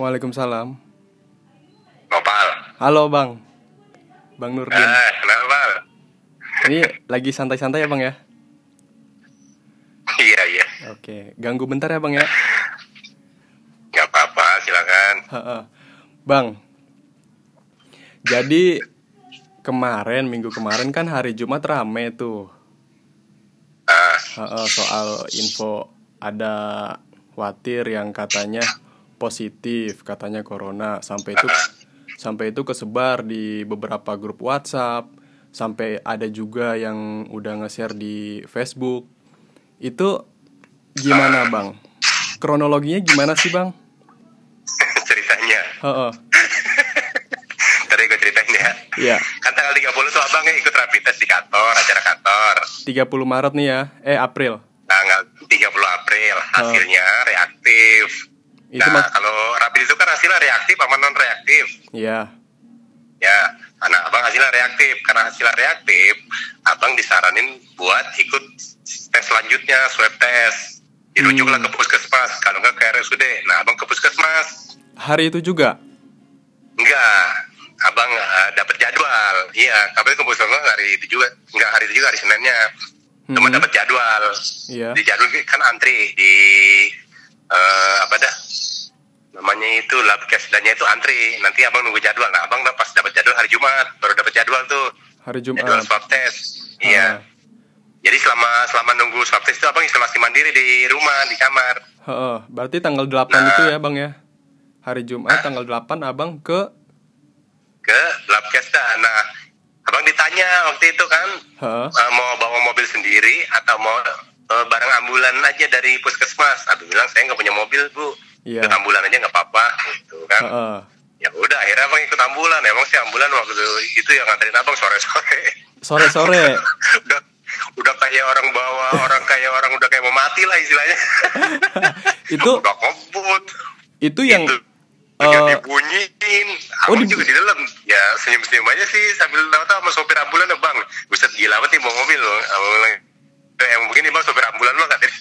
Waalaikumsalam. Nopal. Halo Bang. Bang Nurdin. Eh, kenapa? Ini lagi santai-santai ya Bang ya? Iya, iya. Oke, ganggu bentar ya Bang ya? Gak apa-apa, silakan. Bang. Jadi kemarin minggu kemarin kan hari Jumat rame tuh. Heeh, soal info ada khawatir yang katanya positif, katanya corona sampai itu sampai itu kesebar di beberapa grup WhatsApp, sampai ada juga yang udah nge-share di Facebook. Itu gimana, Bang? Kronologinya gimana sih, Bang? ceritanya. Heeh. Tadi gue ceritain ya. Iya, Kan tanggal 30 tuh abang ya ikut rapid test di kantor, acara kantor. 30 Maret nih ya. Eh, April. Tanggal 30 April, hasilnya reaktif. Itu nah, kalau rapid itu kan hasilnya reaktif sama non reaktif. Iya. Ya, anak abang hasilnya reaktif. Karena hasilnya reaktif, abang disaranin buat ikut tes selanjutnya, swab test. Dirujuklah Hmm. ke puskesmas, kalau nggak ke RSUD. Nah, abang ke puskesmas. Hari itu juga. Enggak, abang uh, dapat jadwal. Iya, tapi ke puskesmas hari itu juga. Enggak, hari itu juga hari Seninnya. Cuma Hmm. dapat jadwal. Iya. Di jadwal kan antri di eh, apa dah? Namanya itu lab kesdanya itu antri. Nanti abang nunggu jadwal. Nah, abang pas dapat jadwal hari Jumat, baru dapat jadwal tuh. Hari Jadwal Jumat. swab test. Iya. Ah. Jadi selama selama nunggu swab test itu abang isolasi mandiri di rumah, di kamar. Heeh, berarti tanggal 8 Nah. itu ya, Bang ya. Hari Jumat tanggal 8 Abang ke ke lab kesda. Nah, abang ditanya waktu itu kan Heeh. uh, mau bawa mobil sendiri atau mau uh, barang ambulan aja dari puskesmas. Abang bilang saya nggak punya mobil bu, Iya. ikut ambulan aja nggak apa-apa gitu kan. Heeh. Ya udah akhirnya abang ikut ambulan. Emang sih ambulan waktu itu yang nganterin abang sore-sore. Sore-sore. udah udah kayak orang bawa orang kayak orang udah kayak mau mati lah istilahnya. Itu- udah kebut. itu yang Itu. eh, Udah dibunyiin, oh, di- juga di dalam. Ya senyum-senyum aja sih sambil tahu sama sopir ambulan bang. Buset gila banget nih bawa mobil loh. Abang bilang, "Eh, yang mungkin nih bang sopir ambulan lo katanya.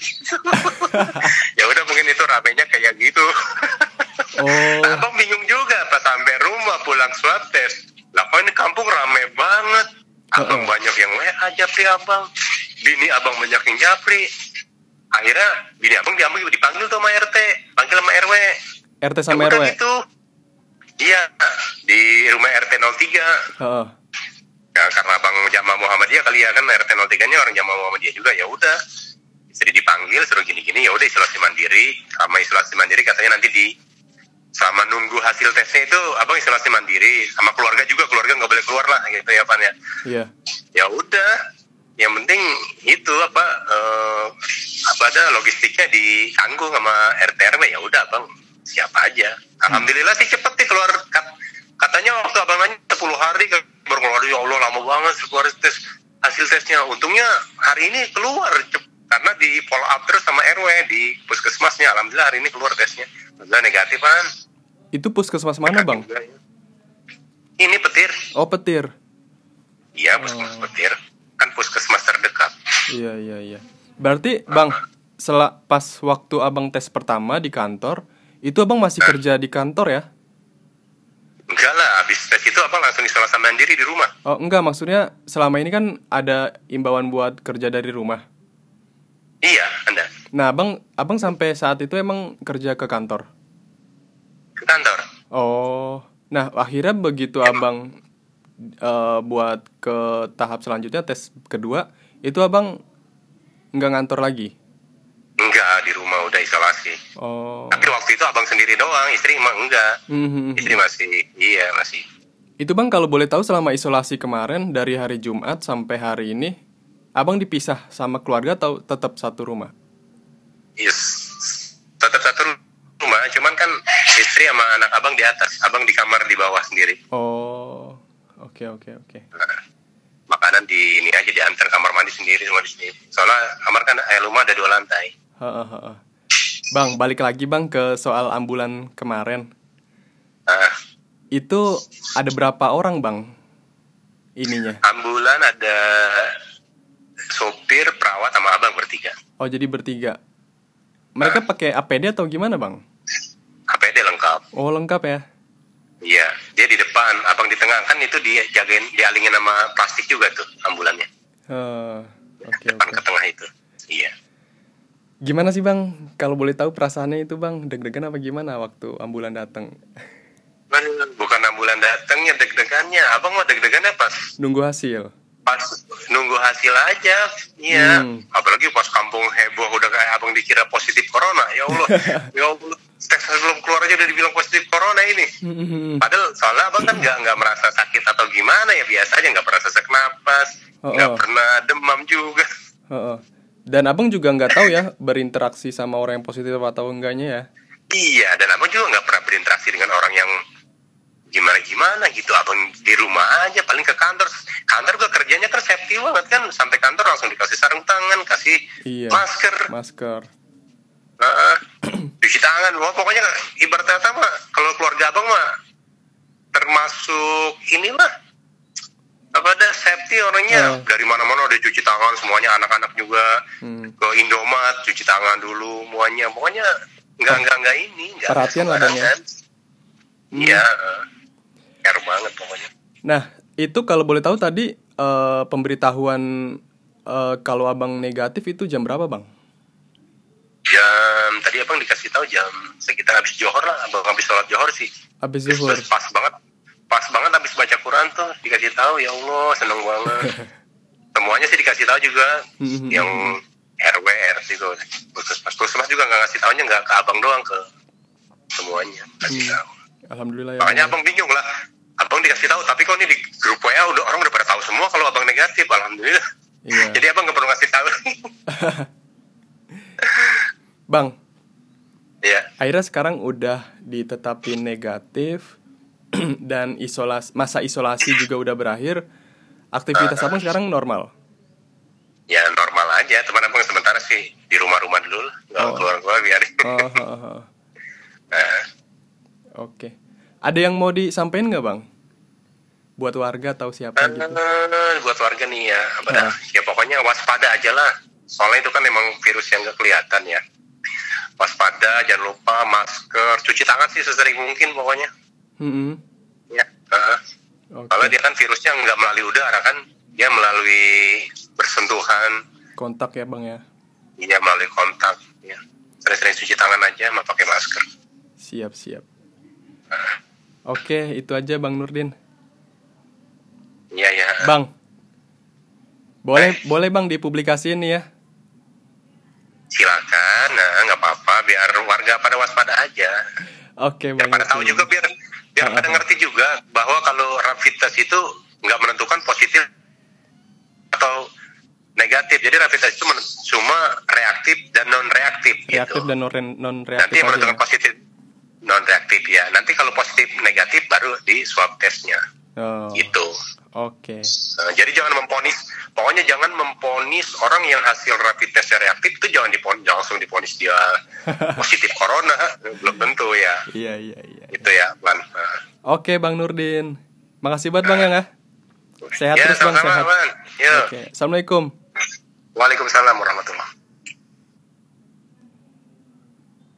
ya udah mungkin itu ramenya kayak gitu. Oh. Nah, abang bingung juga pas sampai rumah pulang swab test. Lah kok ini kampung rame banget. Abang Heeh. Japri abang. Bini abang banyak yang japri. Akhirnya bini abang diambil dipanggil tuh sama RT, panggil sama RW. RT sama Ya RW. gitu. Iya, di rumah RT 03. Heeh. Ya, karena Bang Jamaah Muhammadiyah kali ya kan RT 03-nya orang Jamaah Muhammadiyah juga ya udah. Jadi dipanggil suruh gini-gini ya udah isolasi mandiri. Sama isolasi mandiri katanya nanti di sama nunggu hasil tesnya itu abang isolasi mandiri. Sama keluarga juga keluarga nggak boleh keluar lah gitu ya Pan ya. Iya. ya udah. Yang penting itu apa eh, apa ada logistiknya ditanggung sama RT RW ya udah bang. Siapa aja. Alhamdulillah sih cepet nih keluar. Kat- katanya waktu abang nanya 10 hari kan. Baru keluar ya Allah lama banget keluar tes hasil tesnya. Untungnya hari ini keluar cep- karena di follow up terus sama RW di puskesmasnya alhamdulillah hari ini keluar tesnya alhamdulillah negatif kan Itu puskesmas mana, Bang? ini petir Oh, Petir. iya puskesmas Oh. petir kan puskesmas terdekat Iya, iya, iya. Berarti, Bang, setelah pas waktu Abang tes pertama di kantor, itu Abang masih kerja di kantor ya? Enggak lah, habis tes itu abang langsung isolasi mandiri di rumah. Oh, enggak, maksudnya selama ini kan ada imbauan buat kerja dari rumah. Iya, anda Nah, Abang Abang sampai saat itu emang kerja ke kantor. ke kantor. Oh, nah akhirnya begitu abang eh, buat ke tahap selanjutnya tes kedua, itu abang nggak ngantor lagi. Enggak, di rumah udah isolasi. Oh, Tapi waktu itu abang sendiri doang, istri emang enggak. Mhm. Istri masih, iya masih. itu bang kalau boleh tahu selama isolasi kemarin dari hari Jumat sampai hari ini, abang dipisah sama keluarga atau tetap satu rumah? Yes. Tetap satu rumah, cuman kan istri sama anak abang di atas, abang di kamar di bawah sendiri. Oh, oke oke oke. Nah, makanan di ini aja diantar kamar mandi sendiri semua di sini. Soalnya kamar kan eh, rumah ada dua lantai. Bang, balik lagi bang ke soal ambulan kemarin. Nah, Itu ada berapa orang bang? Ininya. ambulan ada sopir, perawat sama abang bertiga. Oh jadi bertiga. Mereka pakai APD atau gimana bang? APD lengkap. Oh lengkap ya? Iya, dia di depan, abang di tengah kan itu dia jagain dialingin sama plastik juga tuh ambulannya. Oh, oke depan oke. ke tengah itu. Iya. Gimana sih bang? Kalau boleh tahu perasaannya itu bang, deg-degan apa gimana waktu ambulan datang? Bukan ambulan datangnya deg-degannya. Abang mah deg-degannya pas Nunggu hasil. Pas nunggu hasil aja. Iya. Hmm. Apalagi pas kampung heboh udah kayak abang dikira positif corona. Ya Allah. ya Allah. Tes belum keluar aja udah dibilang positif corona ini. Hmm, Padahal soalnya abang kan nggak nggak merasa sakit atau gimana ya biasa aja nggak pernah sesak napas, Oh, nggak oh. pernah demam juga. Heeh. Dan abang juga nggak tahu ya berinteraksi sama orang yang positif atau enggaknya ya? Iya, dan abang juga nggak pernah berinteraksi dengan orang yang gimana-gimana gitu. Abang di rumah aja, paling ke kantor. Kantor juga kerjanya kan safety banget kan. Sampai kantor langsung dikasih sarung tangan, kasih Iya. masker, Masker. Heeh. cuci tangan. Wah, pokoknya ibarat kata mah kalau keluarga abang mah termasuk inilah apa ada safety orangnya Oh. dari mana-mana udah cuci tangan semuanya anak-anak juga Hmm. ke Indomaret cuci tangan dulu semuanya pokoknya nggak nggak nggak ini nggak Perhatian lah, ya? iya eh. Banget pokoknya Nah, itu kalau boleh tahu tadi eh, pemberitahuan eh, kalau abang negatif itu jam berapa bang? jam tadi abang dikasih tahu jam sekitar habis johor lah abang habis sholat johor sih Habis Terus zuhur. pas banget pas banget habis baca Quran tuh dikasih tahu ya Allah seneng banget semuanya sih dikasih tahu juga Mhm. yang RW RT itu puskesmas puskesmas juga nggak ngasih tahunya nggak ke abang doang ke semuanya kasih Hmm. tahu Alhamdulillah ya. makanya Bang. abang bingung lah abang dikasih tahu tapi kok ini di grup WA udah orang udah pada tahu semua kalau abang negatif alhamdulillah Iya. jadi abang nggak perlu ngasih tahu Bang, ya akhirnya sekarang udah ditetapin negatif dan isolas masa isolasi juga udah berakhir. Aktivitas abang sekarang normal. ya normal aja teman abang sementara sih di rumah-rumah dulu nggak Oh. keluar keluar biarin Oh, oh, oh. Nah, Oke. Ada yang mau disampaikan nggak bang? Buat warga atau siapa gitu? Eh, buat warga nih ya, apa dah? ya pokoknya waspada aja lah. Soalnya itu kan memang virus yang gak kelihatan ya. Waspada, jangan lupa masker, cuci tangan sih sesering mungkin pokoknya. Mm-mm. Ya, heeh. Oke. Kalau dia kan virusnya nggak melalui udara kan, dia melalui bersentuhan, Kontak ya bang ya. dia melalui kontak. Ya. Sering-sering cuci tangan aja, sama pakai masker. Siap siap. Oke, itu aja bang Nurdin. Iya ya. Bang, boleh boleh bang dipublikasiin nih ya. Silakan, nah nggak apa-apa, biar warga pada waspada aja. Oke biar bang. pada tahu juga biar biar Ah, pada ah. ngerti juga bahwa kalau rapid test itu nggak menentukan positif atau negatif jadi rapid test itu cuma reaktif dan non reaktif Reaktif gitu dan non non nanti reaktif aja. menentukan ya? positif non reaktif ya nanti kalau positif negatif baru di swab testnya Oh, gitu Oke. Nah, jadi jangan memponis pokoknya jangan memponis orang yang hasil rapid testnya reaktif itu jangan diponis jangan langsung diponis dia positif corona belum tentu ya Iya iya iya. itu ya Ban. Nah. Oke bang Nurdin. Makasih banget bang ya nggak? Sehat ya, terus bang sama-sama, sehat. Oke. Assalamualaikum. Waalaikumsalam warahmatullahi